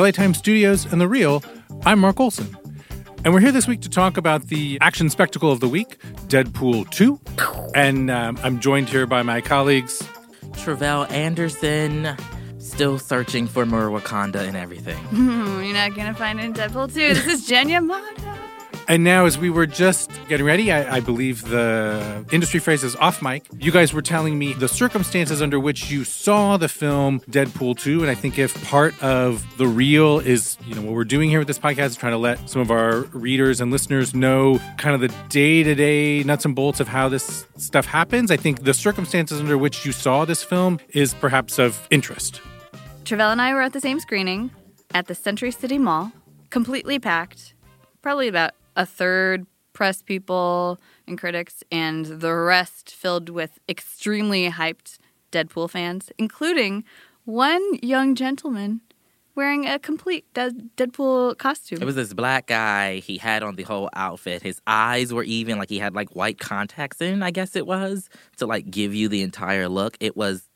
LA Times Studios and The Reel, I'm Mark Olsen. And we're here this week to talk about the action spectacle of the week, Deadpool 2. And um, I'm joined here by my colleagues, Tre'vell Anderson, still searching for more Wakanda and everything. You're not gonna find it in Deadpool 2. This is Jen Yamato. And now, as we were just getting ready, I, I, believe the industry phrase is off mic. You guys were telling me the circumstances under which you saw the film Deadpool 2. And I think if part of the Reel is, you know, what we're doing here with this podcast is trying to let some of our readers and listeners know kind of the day to day nuts and bolts of how this stuff happens, I think the circumstances under which you saw this film is perhaps of interest. Tre'vell and I were at the same screening at the Century City Mall, completely packed, probably about a third press people and critics, and the rest filled with extremely hyped Deadpool fans, including one young gentleman wearing a complete Deadpool costume. It was this black guy. He had on the whole outfit. His eyes were even like he had like white contacts in, I guess it was, to like give you the entire look. It was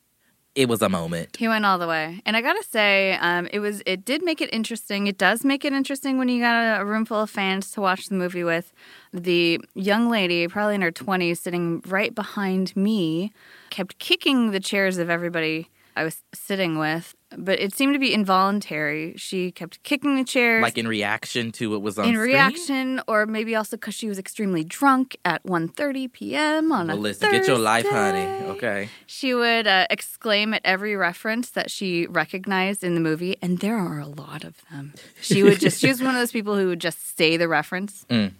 it was a moment. He went all the way, and I gotta say, um, it was it did make it interesting. It does make it interesting when you got a, a room full of fans to watch the movie with. The young lady, probably in her twenties, sitting right behind me, kept kicking the chairs of everybody I was sitting with, but it seemed to be involuntary. She kept kicking the chairs, like in reaction to what was on in screen? reaction, or maybe also because she was extremely drunk at 1.30 p.m. on well, a listen, Thursday. get your life, honey. Okay. She would uh, exclaim at every reference that she recognized in the movie, and there are a lot of them. She would just she was one of those people who would just say the reference. Mm.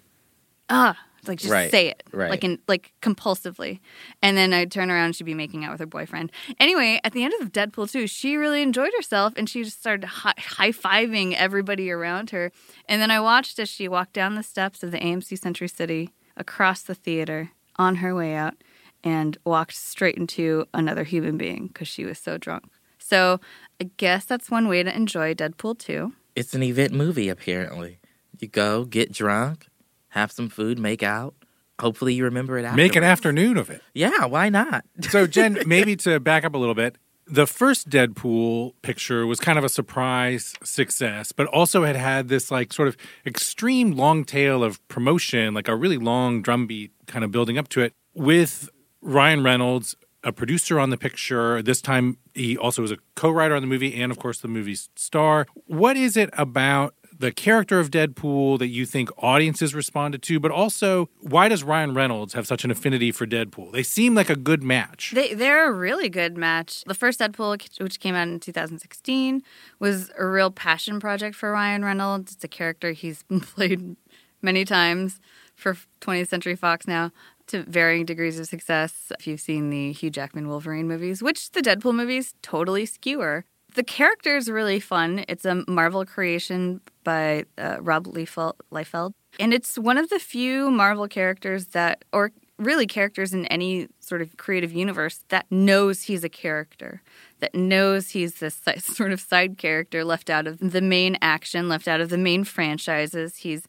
Ah, like just Right, say it, right. like in like compulsively, and then I'd turn around, she'd be making out with her boyfriend. Anyway, at the end of Deadpool 2, she really enjoyed herself, and she just started high fiving everybody around her. And then I watched as she walked down the steps of the AMC Century City, across the theater, on her way out, and walked straight into another human being because she was so drunk. So I guess that's one way to enjoy Deadpool 2. It's an event movie, apparently. You go, get drunk, have some food, make out. Hopefully, you remember it after. Make an afternoon of it. Yeah, why not? So, Jen, maybe to back up a little bit, the first Deadpool picture was kind of a surprise success, but also had had this like sort of extreme long tail of promotion, like a really long drumbeat kind of building up to it with Ryan Reynolds, a producer on the picture. This time he also was a co-writer on the movie and of course the movie's star. What is it about the character of Deadpool that you think audiences responded to, but also why does Ryan Reynolds have such an affinity for Deadpool? They seem like a good match. They they're a really good match. The first Deadpool, which came out in 2016, was a real passion project for Ryan Reynolds. It's a character he's played many times for 20th Century Fox now to varying degrees of success. If you've seen the Hugh Jackman Wolverine movies, which the Deadpool movies totally skewer. The character is really fun. It's a Marvel creation by uh, Rob Liefeld. And it's one of the few Marvel characters that, or really characters in any sort of creative universe, that knows he's a character, that knows he's this sort of side character left out of the main action, left out of the main franchises. He's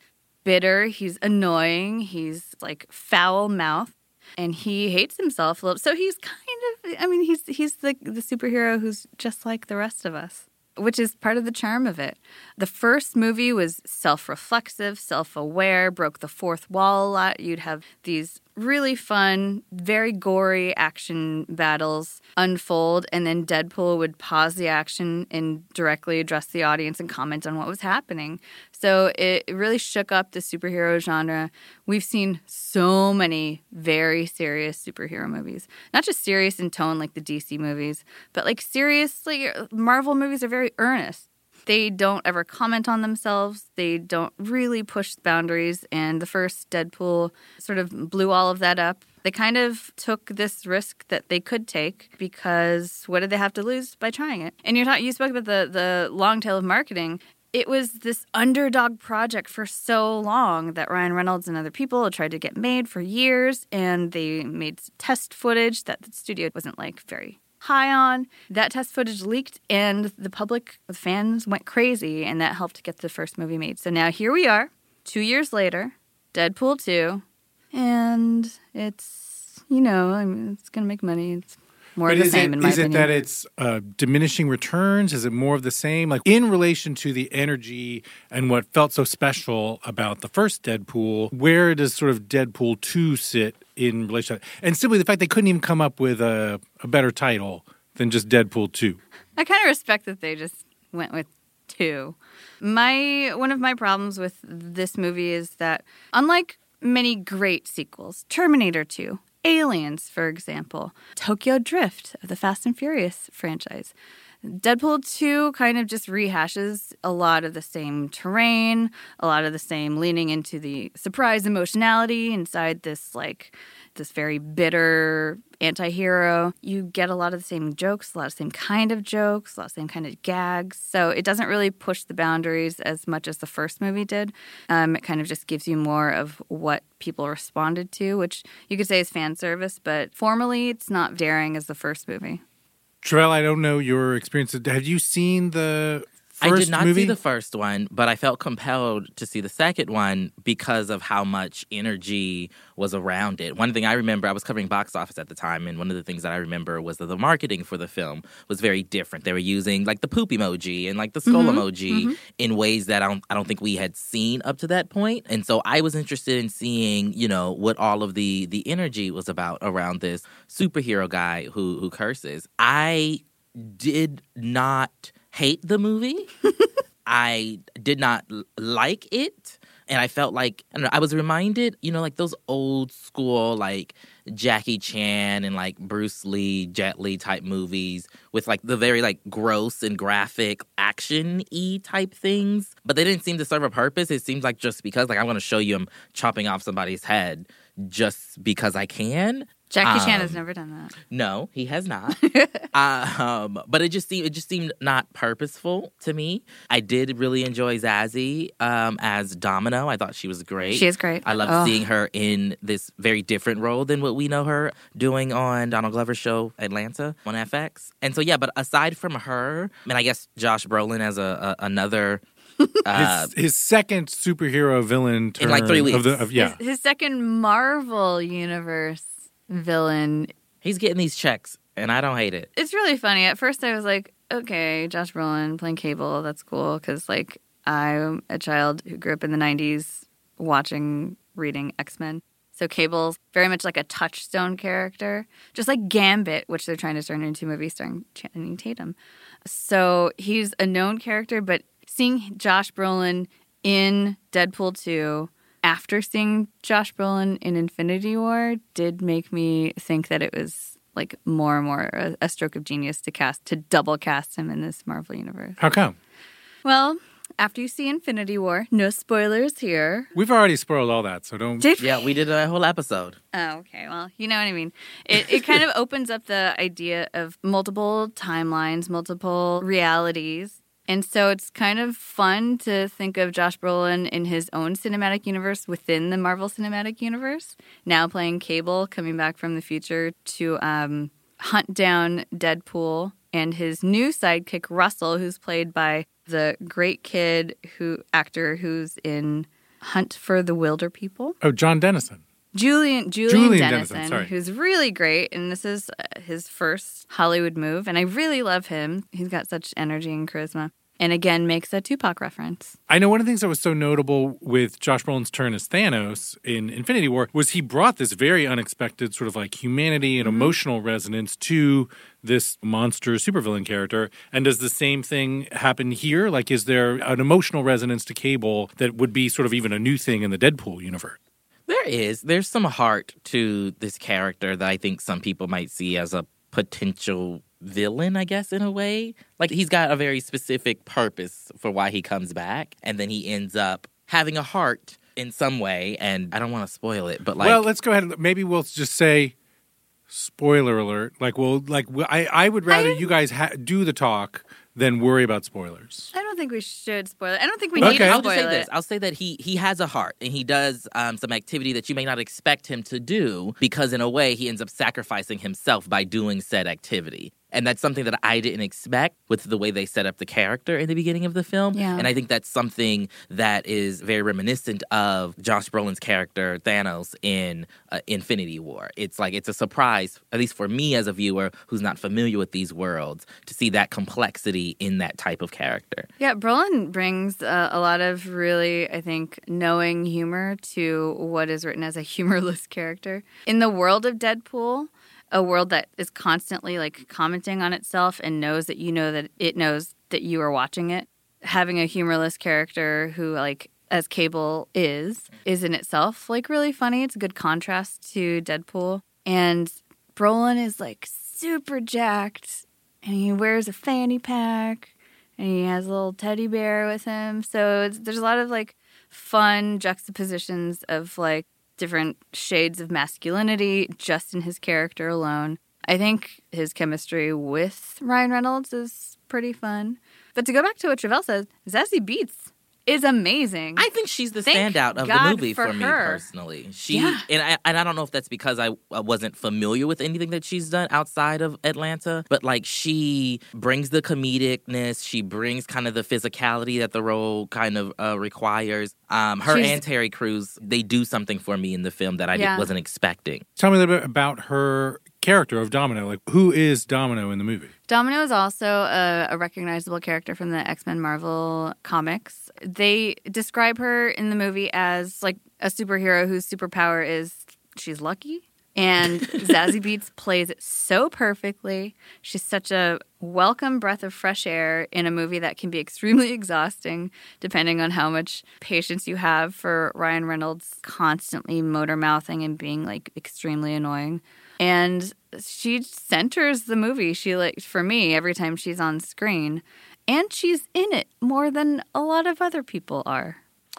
bitter, he's annoying, he's like foul mouthed and he hates himself a little. So he's kind of I mean he's he's the the superhero who's just like the rest of us, which is part of the charm of it. The first movie was self-reflexive, self-aware, broke the fourth wall a lot. You'd have these really fun, very gory action battles unfold, and then Deadpool would pause the action and directly address the audience and comment on what was happening. So it really shook up the superhero genre. We've seen so many very serious superhero movies, not just serious in tone like the DC movies, but like seriously, Marvel movies are very earnest they don't ever comment on themselves. They don't really push boundaries. And the first Deadpool sort of blew all of that up. They kind of took this risk that they could take because what did they have to lose by trying it? And you're you spoke about the the long tail of marketing. It was this underdog project for so long that Ryan Reynolds and other people tried to get made for years, and they made test footage that the studio wasn't like very high on. That test footage leaked, and the public, the fans went crazy, and that helped get the first movie made. So now here we are, two years later, Deadpool 2, and it's, you know, I mean, it's to make money. It's more But of the is same it, in my is it that it's uh, diminishing returns? Is it more of the same? Like in relation to the energy and what felt so special about the first Deadpool, where does sort of Deadpool 2 sit in relation to that? And simply the fact they couldn't even come up with a, a better title than just Deadpool 2. I kind of respect that they just went with two. My one of my problems with this movie is that unlike many great sequels, Terminator 2, Aliens, for example, Tokyo Drift of the Fast and Furious franchise, Deadpool 2 kind of just rehashes a lot of the same terrain, a lot of the same leaning into the surprise emotionality inside this like this very bitter anti-hero. You get a lot of the same jokes, a lot of the same kind of jokes, a lot of the same kind of gags. So it doesn't really push the boundaries as much as the first movie did. Um, it kind of just gives you more of what people responded to, which you could say is fan service, but formally it's not daring as the first movie. Trell, I don't know your experience. Have you seen the I did not movie? see the first one, but I felt compelled to see the second one because of how much energy was around it. One thing I remember, I was covering box office at the time, and one of the things that I remember was that the marketing for the film was very different. They were using like the poop emoji and like the skull mm-hmm. emoji mm-hmm. in ways that I don't, I don't think we had seen up to that point. And so I was interested in seeing, you know, what all of the the energy was about around this superhero guy who who curses. I did not hate the movie. I did not like it. And I felt like I, know, I was reminded, you know, like those old school, like Jackie Chan and like Bruce Lee, Jet Li type movies with like the very like gross and graphic action y type things. But they didn't seem to serve a purpose. It seems like just because, like, I'm gonna show you I'm chopping off somebody's head just because I can. Jackie Chan Um, has never done that. No, he has not. um, but it just seemed it just seemed not purposeful to me. I did really enjoy Zazie um, as Domino. I thought she was great. She is great. I loved Oh. seeing her in this very different role than what we know her doing on Donald Glover's show Atlanta on FX. And so yeah, but aside from her, I mean, I guess Josh Brolin as a, a another. Uh, his, his second superhero villain turn In, like, three weeks. Of the, of, yeah. His, his second Marvel Universe villain. he's getting these checks, and I don't hate it. It's really funny. At first, I was like, okay, Josh Brolin playing Cable, that's cool. Because, like, I'm a child who grew up in the 90s watching, reading X Men. So Cable's very much like a touchstone character, just like Gambit, which they're trying to turn into a movie starring Channing Tatum. So he's a known character, but seeing Josh Brolin in Deadpool 2 after seeing Josh Brolin in Infinity War did make me think that it was like more and more a, a stroke of genius to cast to double cast him in this Marvel universe. How come? Well, after you see Infinity War, no spoilers here. We've already spoiled all that, so don't. Did Yeah, we did a whole episode. Oh, okay. Well, you know what I mean. It, it kind of opens up the idea of multiple timelines, multiple realities. And so it's kind of fun to think of Josh Brolin in his own cinematic universe within the Marvel Cinematic Universe, now playing Cable, coming back from the future to um, hunt down Deadpool and his new sidekick, Russell, who's played by the great kid who actor who's in Hunt for the Wilderpeople. Oh, John Dennison. Julian Julian, Julian Dennison, Dennison, sorry. who's really great, and this is uh, his first Hollywood move, and I really love him. He's got such energy and charisma, and again makes a Tupac reference. I know one of the things that was so notable with Josh Brolin's turn as Thanos in Infinity War was he brought this very unexpected sort of like humanity and mm-hmm. emotional resonance to this monster supervillain character. And does the same thing happen here? Like, is there an emotional resonance to Cable that would be sort of even a new thing in the Deadpool universe? There is. There's some heart to this character that I think some people might see as a potential villain, I guess, in a way. Like he's got a very specific purpose for why he comes back, and then he ends up having a heart in some way. And I don't want to spoil it, but like, well, let's go ahead. and Maybe we'll just say spoiler alert. Like, well, like I, I would rather I- you guys ha- do the talk than worry about spoilers. I don't think we should spoil it. I don't think we Okay. need to I'll spoil just say it. this. I'll say that he he has a heart and he does um, some activity that you may not expect him to do because in a way he ends up sacrificing himself by doing said activity. And that's something that I didn't expect with the way they set up the character in the beginning of the film. Yeah. And I think that's something that is very reminiscent of Josh Brolin's character Thanos in uh, Infinity War. It's like it's a surprise, at least for me as a viewer who's not familiar with these worlds, to see that complexity in that type of character. Yeah, Brolin brings uh, a lot of really, I think, knowing humor to what is written as a humorless character. In the world of Deadpool, a world that is constantly like commenting on itself and knows that you know that it knows that you are watching it, having a humorless character who like as Cable is is in itself like really funny. It's a good contrast to Deadpool. And Brolin is like super jacked and he wears a fanny pack and he has a little teddy bear with him. So there's a lot of like fun juxtapositions of like different shades of masculinity just in his character alone. I think his chemistry with Ryan Reynolds is pretty fun. But to go back to what Tre'vell says, Zazie Beetz is amazing. I think she's the Thank standout of God the movie for for, me her. personally. She Yeah. and I and I don't know if that's because I, I wasn't familiar with anything that she's done outside of Atlanta, but like she brings the comedicness, she brings kind of the physicality that the role kind of uh, requires. Um, her She's- and Terry Crews, they do something for me in the film that I Yeah. wasn't expecting. Tell me a little bit about her character of Domino. Like, who is Domino in the movie? Domino is also a, a recognizable character from the X Men Marvel comics. They describe her in the movie as like a superhero whose superpower is she's lucky. And Zazie Beetz plays it so perfectly. She's such a welcome breath of fresh air in a movie that can be extremely exhausting, depending on how much patience you have for Ryan Reynolds constantly motor mouthing and being like extremely annoying and she centers the movie she like for me every time she's on screen. And she's in it more than a lot of other people are.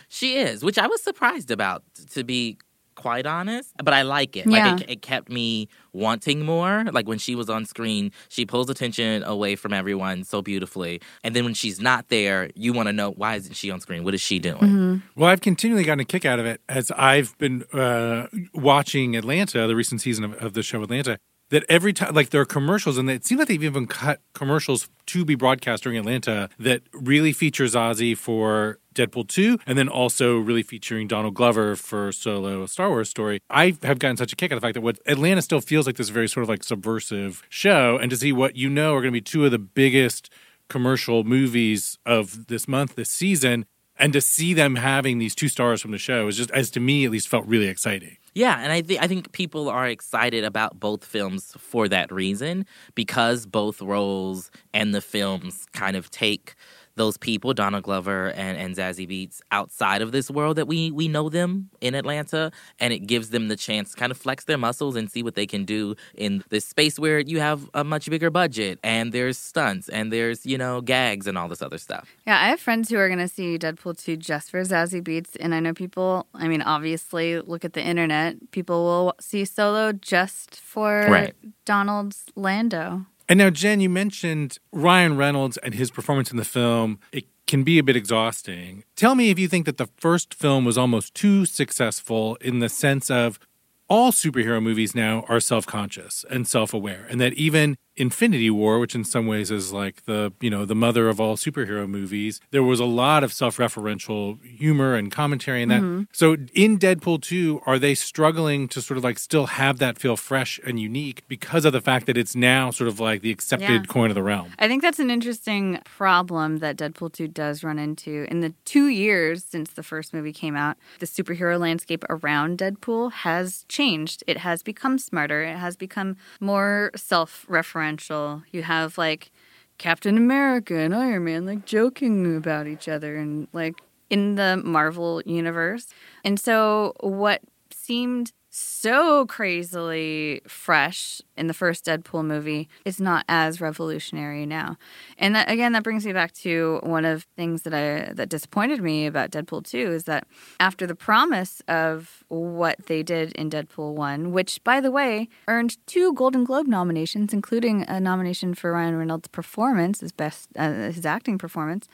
She is, which I was surprised about, to be quite honest. But I like it. Yeah. Like it, it kept me wanting more. Like when she was on screen, she pulls attention away from everyone so beautifully. And then when she's not there, you want to know why isn't she on screen? What is she doing? Well, I've continually gotten a kick out of it as I've been uh, watching Atlanta, the recent season of, of the show Atlanta. That every time, like there are commercials, and it seems like they've even cut commercials to be broadcast during Atlanta that really features Zazie for Deadpool 2, and then also really featuring Donald Glover for Solo, a Star Wars story. I have gotten such a kick out of the fact that what Atlanta still feels like this very sort of like subversive show, and to see what you know are going to be two of the biggest commercial movies of this month, this season, and to see them having these two stars from the show is just, as to me at least, felt really exciting. Yeah, and I think I think people are excited about both films for that reason because both roles and the films kind of take those people, Donald Glover and, and Zazie Beetz, outside of this world that we we know them in Atlanta, and it gives them the chance to kind of flex their muscles and see what they can do in this space where you have a much bigger budget and there's stunts and there's you know gags and all this other stuff. yeah i have friends who are going to see deadpool 2 just for zazie beetz and i know people i mean obviously look at the internet people will see solo just for Right. donald's lando And now, Jen, you mentioned Ryan Reynolds and his performance in the film. It can be a bit exhausting. Tell me if you think that the first film was almost too successful in the sense of all superhero movies now are self conscious and self aware, and that even Infinity War, which in some ways is like the you know the mother of all superhero movies, there was a lot of self referential humor and commentary in that. Mm-hmm. So in Deadpool two, are they struggling to sort of like still have that feel fresh and unique because of the fact that it's now sort of like the accepted Yeah. coin of the realm? I think that's an interesting problem that Deadpool 2 does run into. In the two years since the first movie came out, the superhero landscape around Deadpool has changed. It has become smarter, it has become more self You have like Captain America and Iron Man like joking about each other and like in the Marvel universe. And so what seemed so crazily fresh in the first Deadpool movie is not as revolutionary now. And that, again, that brings me back to one of things that I that disappointed me about Deadpool 2 is that after the promise of what they did in Deadpool 1, which by the way earned two Golden Globe nominations including a nomination for Ryan Reynolds' performance, his best uh, his acting performance,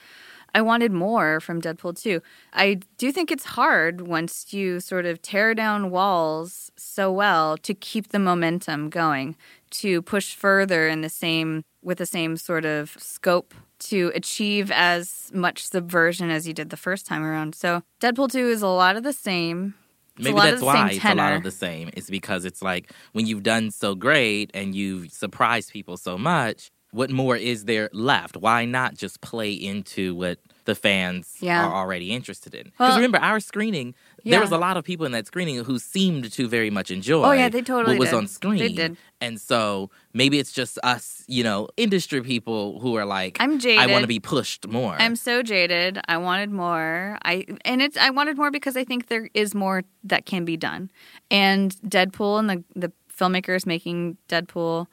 I wanted more from Deadpool 2. I do think it's hard once you sort of tear down walls so well to keep the momentum going, to push further in the same with the same sort of scope to achieve as much subversion as you did the first time around. So Deadpool 2 is a lot of the same. It's Maybe that's why it's a lot of the same. It's because it's like when you've done so great and you've surprised people so much, what more is there left? Why not just play into what the fans Yeah. are already interested in? Because Well- remember, our screening, Yeah. there was a lot of people in that screening who seemed to very much enjoy. Oh, yeah, they totally what was did. on screen. They did. And so maybe it's just us, you know, industry people who are like, I'm jaded. I want to be pushed more. I'm so jaded. I wanted more. I and it's I wanted more because I think there is more that can be done. And Deadpool and the the filmmakers making Deadpool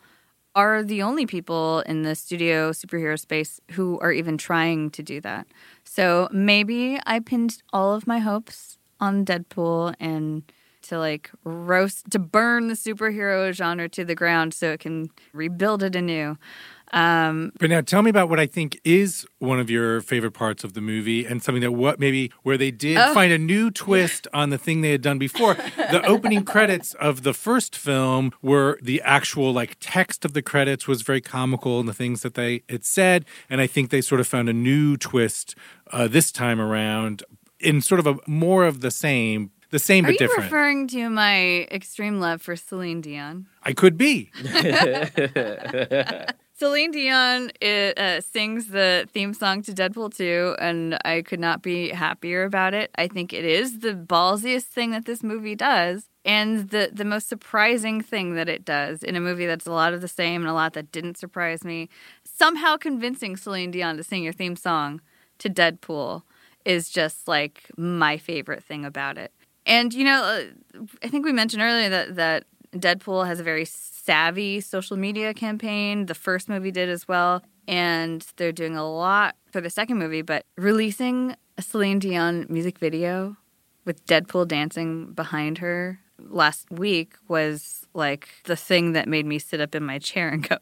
are the only people in the studio superhero space who are even trying to do that. So maybe I pinned all of my hopes on Deadpool and to like roast to burn the superhero genre to the ground so it can rebuild it anew. Um, But now tell me about what I think is one of your favorite parts of the movie and something that what maybe where they did Oh. find a new twist on the thing they had done before. the opening credits of the first film were the actual like text of the credits was very comical and the things that they had said. And I think they sort of found a new twist uh, this time around in sort of a more of the same, the same Are but you different. referring to my extreme love for Celine Dion? I could be. Celine Dion it, uh, sings the theme song to Deadpool 2, and I could not be happier about it. I think it is the ballsiest thing that this movie does, and the, the most surprising thing that it does in a movie that's a lot of the same and a lot that didn't surprise me. Somehow convincing Celine Dion to sing your theme song to Deadpool is just like my favorite thing about it. And you know, uh, I think we mentioned earlier that that Deadpool has a very savvy social media campaign. The first movie did as well, and they're doing a lot for the second movie. But releasing a Celine Dion music video with Deadpool dancing behind her last week was like the thing that made me sit up in my chair and go,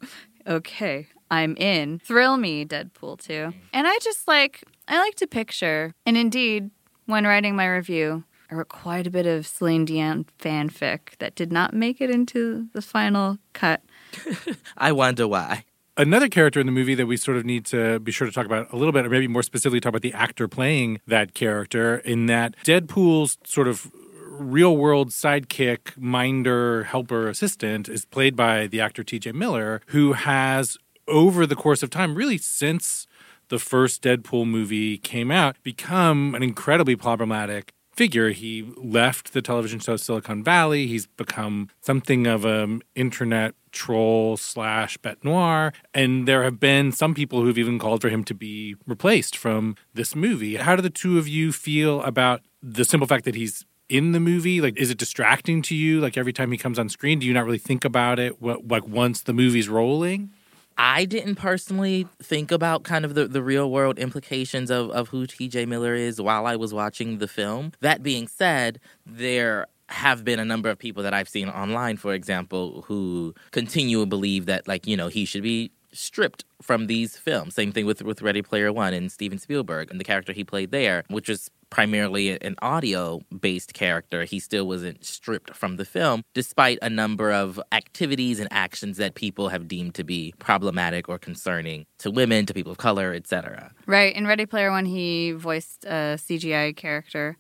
"Okay, I'm in. Thrill me, Deadpool 2." And I just like I like to picture, and indeed, when writing my review, I wrote quite a bit of Celine Dion fanfic that did not make it into the final cut. I wonder why. Another character in the movie that we sort of need to be sure to talk about a little bit, or maybe more specifically talk about the actor playing that character, in that Deadpool's sort of real world sidekick, minder, helper, assistant is played by the actor TJ Miller, who has, over the course of time, really since the first Deadpool movie came out, become an incredibly problematic figure. He left the television show Silicon Valley. He's become something of an internet troll slash bête noire. And there have been some people who've even called for him to be replaced from this movie. How do the two of you feel about the simple fact that he's in the movie? Like, is it distracting to you? Like, every time he comes on screen, do you not really think about it? What, like, once the movie's rolling? I didn't personally think about kind of the, the real world implications of, of who TJ Miller is while I was watching the film. That being said, there have been a number of people that I've seen online, for example, who continue to believe that, like, you know, he should be stripped from these films. Same thing with, with Ready Player One and Steven Spielberg and the character he played there, which was primarily an audio based character. He still wasn't stripped from the film, despite a number of activities and actions that people have deemed to be problematic or concerning to women, to people of color, etc. Right. In Ready Player One, he voiced a CGI character.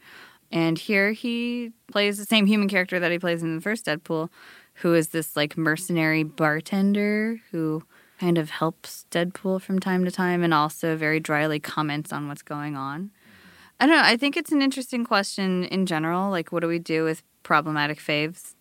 And here he plays the same human character that he plays in the first Deadpool, who is this like mercenary bartender who kind of helps Deadpool from time to time and also very dryly comments on what's going on. I don't know. I think it's an interesting question in general. Like, what do we do with problematic faves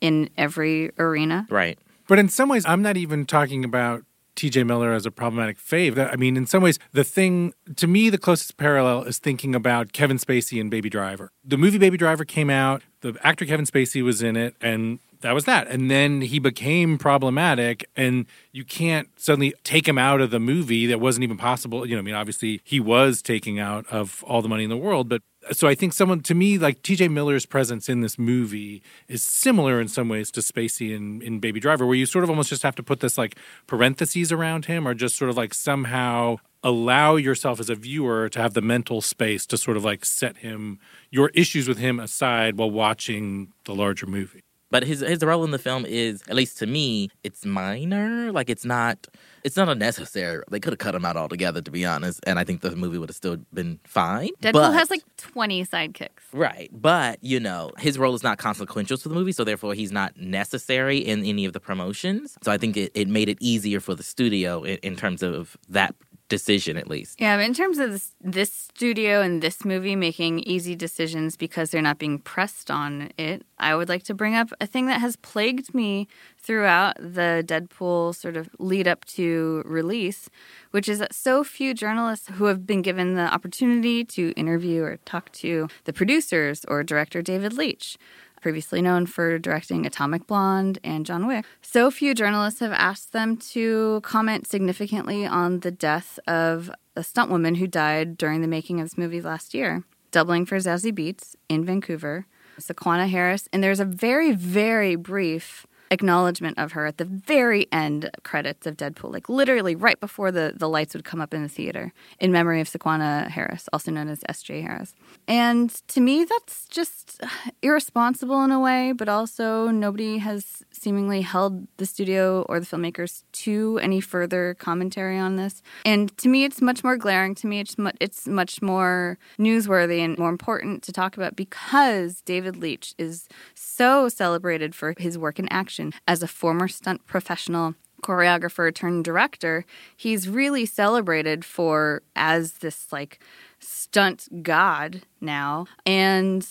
in every arena? Right. But in some ways, I'm not even talking about TJ Miller as a problematic fave. I mean, in some ways, the thing to me, the closest parallel is thinking about Kevin Spacey and Baby Driver. The movie Baby Driver came out, the actor Kevin Spacey was in it, and that was that. And then he became problematic, and you can't suddenly take him out of the movie. That wasn't even possible. You know, I mean, obviously, he was taking out of all the money in the world, but uh, so I think someone to me like TJ Miller's presence in this movie is similar in some ways to Spacey in, in Baby Driver, where you sort of almost just have to put this like parentheses around him, or just sort of like somehow allow yourself as a viewer to have the mental space to sort of like set him your issues with him aside while watching the larger movie. But his his role in the film is, at least to me, it's minor. Like it's not it's not unnecessary. They could have cut him out altogether, to be honest, and I think the movie would have still been fine. Deadpool but, has like 20 sidekicks. Right. But, you know, his role is not consequential to the movie, so therefore he's not necessary in any of the promotions. So I think it, it made it easier for the studio in, in terms of that decision at least. Yeah, in terms of this, this studio and this movie making easy decisions because they're not being pressed on it, I would like to bring up a thing that has plagued me throughout the Deadpool sort of lead up to release, which is that so few journalists who have been given the opportunity to interview or talk to the producers or director David Leitch previously known for directing Atomic Blonde and John Wick. So few journalists have asked them to comment significantly on the death of a stunt woman who died during the making of this movie last year, doubling for Zazie Beetz in Vancouver, Sequana Harris, and there's a very, very brief acknowledgement of her at the very end credits of Deadpool, like literally right before the, the lights would come up in the theater, in memory of Sequana Harris, also known as S.J. Harris. And to me, that's just irresponsible in a way, but also nobody has seemingly held the studio or the filmmakers to any further commentary on this. And to me, it's much more glaring. To me, it's it's much more newsworthy and more important to talk about because David Leitch is so celebrated for his work in action as a former stunt professional choreographer turned director he's really celebrated for as this like stunt god now and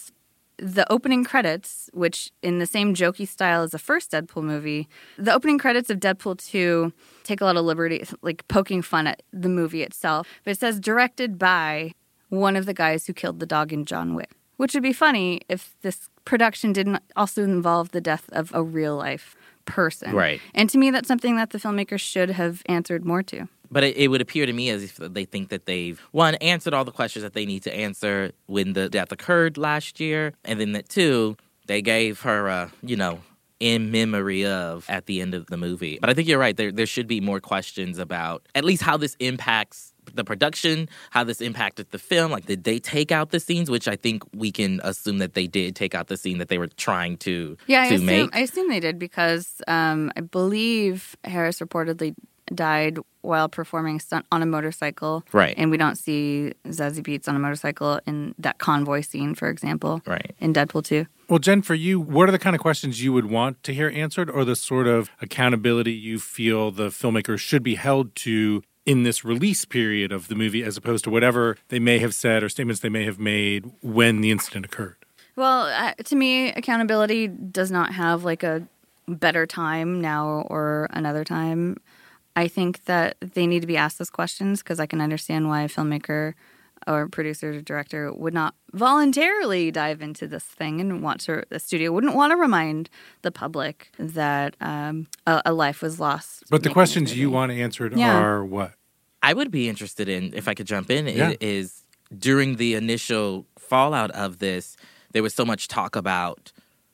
the opening credits, which in the same jokey style as the first Deadpool movie, the opening credits of Deadpool 2 take a lot of liberty, like poking fun at the movie itself. But it says directed by one of the guys who killed the dog in John Wick, which would be funny if this production didn't also involve the death of a real life person. Right. And to me, that's something that the filmmakers should have answered more to. But it, it, would appear to me as if they think that they've one answered all the questions that they need to answer when the death occurred last year, and then that two they gave her, uh, you know, in memory of at the end of the movie. But I think you're right. There there should be more questions about at least how this impacts the production, how this impacted the film. Like, did they take out the scenes? Which I think we can assume that they did take out the scene that they were trying to yeah. I to assume, make. I assume they did because um, I believe Harris reportedly died while performing stunt on a motorcycle. Right. And we don't see Zazie Beetz on a motorcycle in that convoy scene, for example. Right. In Deadpool 2. Well, Jen, for you, what are the kind of questions you would want to hear answered, or the sort of accountability you feel the filmmakers should be held to in this release period of the movie, as opposed to whatever they may have said or statements they may have made when the incident occurred? Well, uh, to me, accountability does not have like a better time now or another time. I think that they need to be asked those questions because I can understand why a filmmaker or producer or director would not voluntarily dive into this thing and want to the studio wouldn't want to remind the public that um, a, a, life was lost but the questions you want answered yeah. are what i would be interested in if i could jump in yeah. is during the initial fallout of this there was so much talk about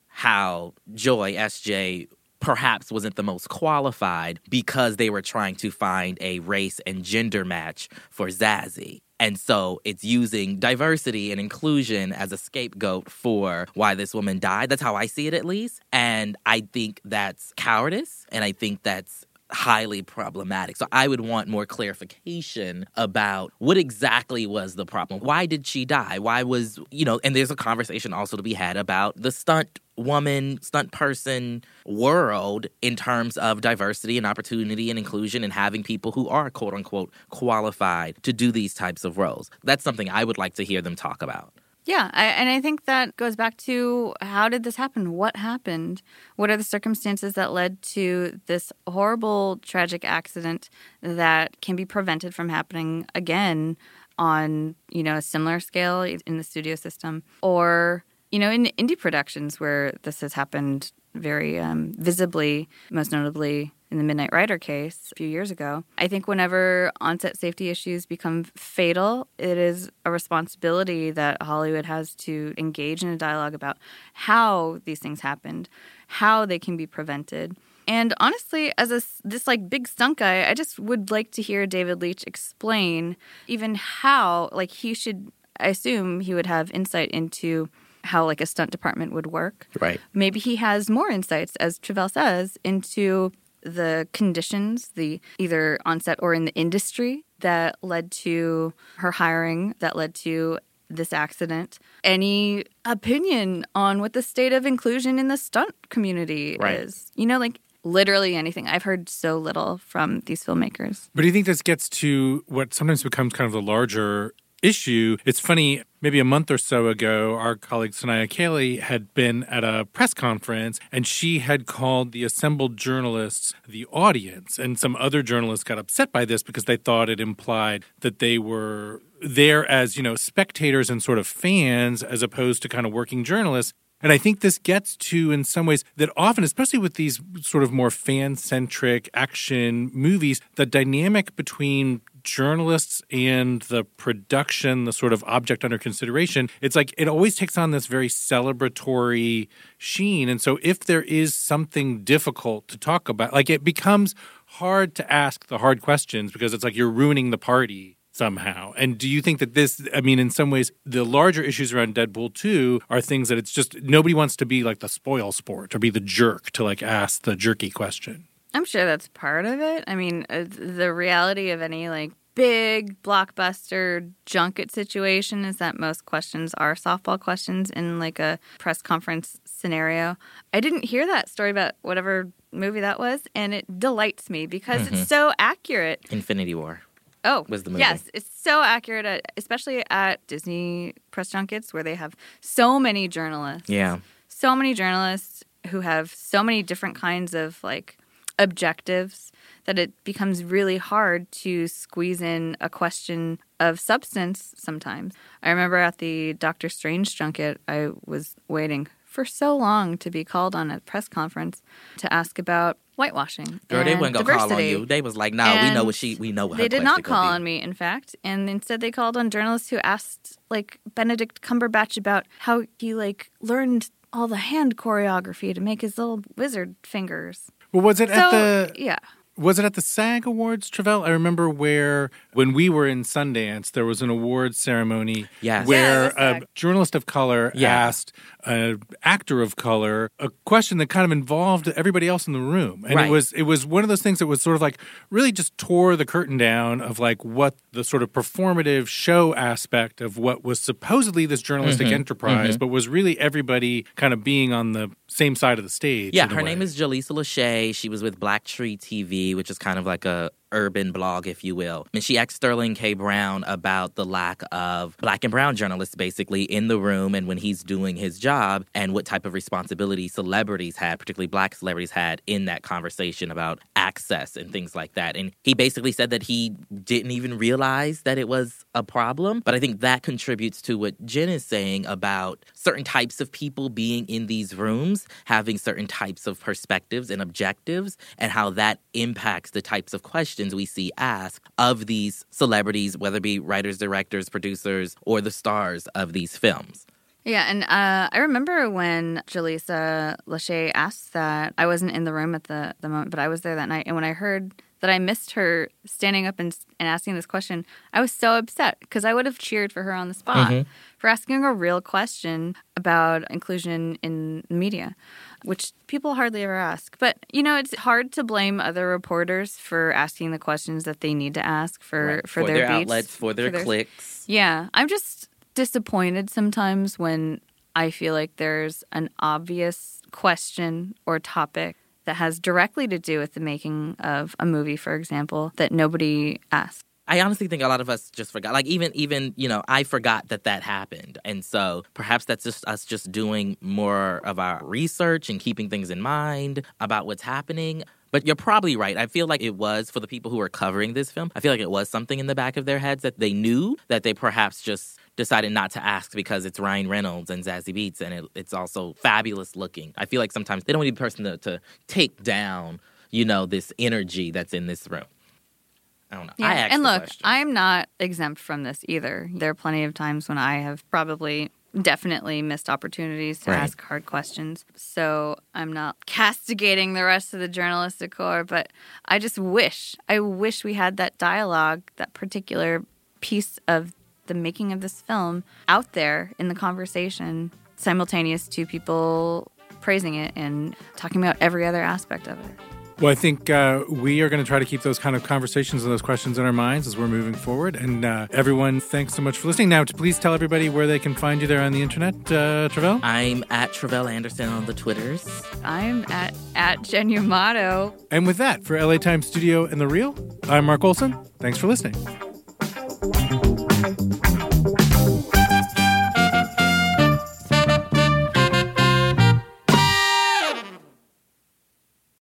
how Joi sj perhaps wasn't the most qualified because they were trying to find a race and gender match for Zazie. And so it's using diversity and inclusion as a scapegoat for why this woman died. That's how I see it, at least. And I think that's cowardice. And I think that's highly problematic. So I would want more clarification about what exactly was the problem. Why did she die? Why was, you know, and there's a conversation also to be had about the stunt woman, stunt person world in terms of diversity and opportunity and inclusion and having people who are quote unquote qualified to do these types of roles. That's something I would like to hear them talk about. Yeah, I, and I think that goes back to how did this happen? What happened? What are the circumstances that led to this horrible, tragic accident that can be prevented from happening again on you know a similar scale in the studio system, or you know in indie productions where this has happened very um, visibly, most notably in the Midnight Rider case a few years ago. I think whenever onset safety issues become fatal, it is a responsibility that Hollywood has to engage in a dialogue about how these things happened, how they can be prevented. And honestly, as a this like big stunt guy, I just would like to hear David Leitch explain even how like he should. I assume he would have insight into how like a stunt department would work. Right. Maybe he has more insights, as Tre'vell says, into the conditions, the either on set or in the industry that led to her hiring, that led to this accident. Any opinion on what the state of inclusion in the stunt community Right. is? You know, like literally anything. I've heard so little from these filmmakers. But do you think this gets to what sometimes becomes kind of the larger issue? It's funny, maybe a month or so ago, our colleague Sonaiya Kelley had been at a press conference and she had called the assembled journalists the audience. And some other journalists got upset by this because they thought it implied that they were there as, you know, spectators and sort of fans as opposed to kind of working journalists. And I think this gets to, in some ways, that often, especially with these sort of more fan centric action movies, the dynamic between journalists and the production, the sort of object under consideration, it's like it always takes on this very celebratory sheen. And so if there is something difficult to talk about, like it becomes hard to ask the hard questions because it's like you're ruining the party somehow. And do you think that this, I mean, in some ways, the larger issues around Deadpool 2 are things that it's just nobody wants to be like the spoil sport or be the jerk to like ask the jerky question? I'm sure that's part of it. I mean, uh, the reality of any like big blockbuster junket situation is that most questions are softball questions in like a press conference scenario. I didn't hear that story about whatever movie that was, and it delights me because it's so accurate. Infinity War. Oh, Was the movie. Yes, it's so accurate, at, especially at Disney press junkets where they have so many journalists Yeah. so many journalists who have so many different kinds of like objectives that it becomes really hard to squeeze in a question of substance sometimes. I remember at the Doctor Strange junket, I was waiting for so long to be called on a press conference to ask about whitewashing. Girl, they wasn't gonna call on you. They was like, no, we know what she we know what They did not call on me, in fact, and instead they called on journalists who asked like Benedict Cumberbatch about how he like learned all the hand choreography to make his little wizard fingers. Well, was it So at the yeah, Was it at the SAG Awards, Tre'vell? I remember where, when we were in Sundance, there was an awards ceremony Yes. where Yeah, a journalist of color Yeah. asked an actor of color a question that kind of involved everybody else in the room, and Right. it was it was one of those things that was sort of like really just tore the curtain down of like what the sort of performative show aspect of what was supposedly this journalistic Mm-hmm. enterprise, but was really everybody kind of being on the same side of the stage. Yeah, her way. name is Jaleesa Lachey. She was with Black Tree TV, which is kind of like a urban blog, if you will. And she asked Sterling K. Brown about the lack of black and brown journalists basically in the room and when he's doing his job and what type of responsibility celebrities had, particularly black celebrities had in that conversation about access and things like that. And he basically said that he didn't even realize that it was a problem. But I think that contributes to what Jen is saying about certain types of people being in these rooms, having certain types of perspectives and objectives, and how that impacts the types of questions we see asked of these celebrities, whether it be writers, directors, producers, or the stars of these films. Yeah, and uh, I remember when Jaleesa Lachey asked that. I wasn't in the room at the, the moment, but I was there that night. And when I heard that I missed her standing up and, and asking this question, I was so upset because I would have cheered for her on the spot Mhm. for asking a real question about inclusion in media, which people hardly ever ask. But, you know, it's hard to blame other reporters for asking the questions that they need to ask for, Right. for, their, beats, outlets, for their clicks. yeah, I'm just disappointed sometimes when I feel like there's an obvious question or topic that has directly to do with the making of a movie, for example, that nobody asks. I honestly think a lot of us just forgot. Like even even you know, I forgot that that happened, and so perhaps that's just us just doing more of our research and keeping things in mind about what's happening. But you're probably right. I feel like it was for the people who were covering this film. I feel like it was something in the back of their heads that they knew that they perhaps just decided not to ask because it's Ryan Reynolds and Zazie Beetz, and it, it's also fabulous looking. I feel like sometimes they don't need a person to, to take down, you know, this energy that's in this room. I don't know. I asked and look, question. I'm not exempt from this either. There are plenty of times when I have probably definitely missed opportunities to Right. ask hard questions. So I'm not castigating the rest of the journalistic corps, but I just wish, I wish we had that dialogue, that particular piece of the making of this film out there in the conversation, simultaneous to people praising it and talking about every other aspect of it. Well, I think uh, we are going to try to keep those kind of conversations and those questions in our minds as we're moving forward. And uh, everyone, thanks so much for listening. Now, please tell everybody where they can find you there on the internet, uh, Tre'vell. I'm at Tre'vell Anderson on the Twitters. I'm at at Jen Yamato. And with that, for LA Times Studio and The Reel, I'm Mark Olsen. Thanks for listening.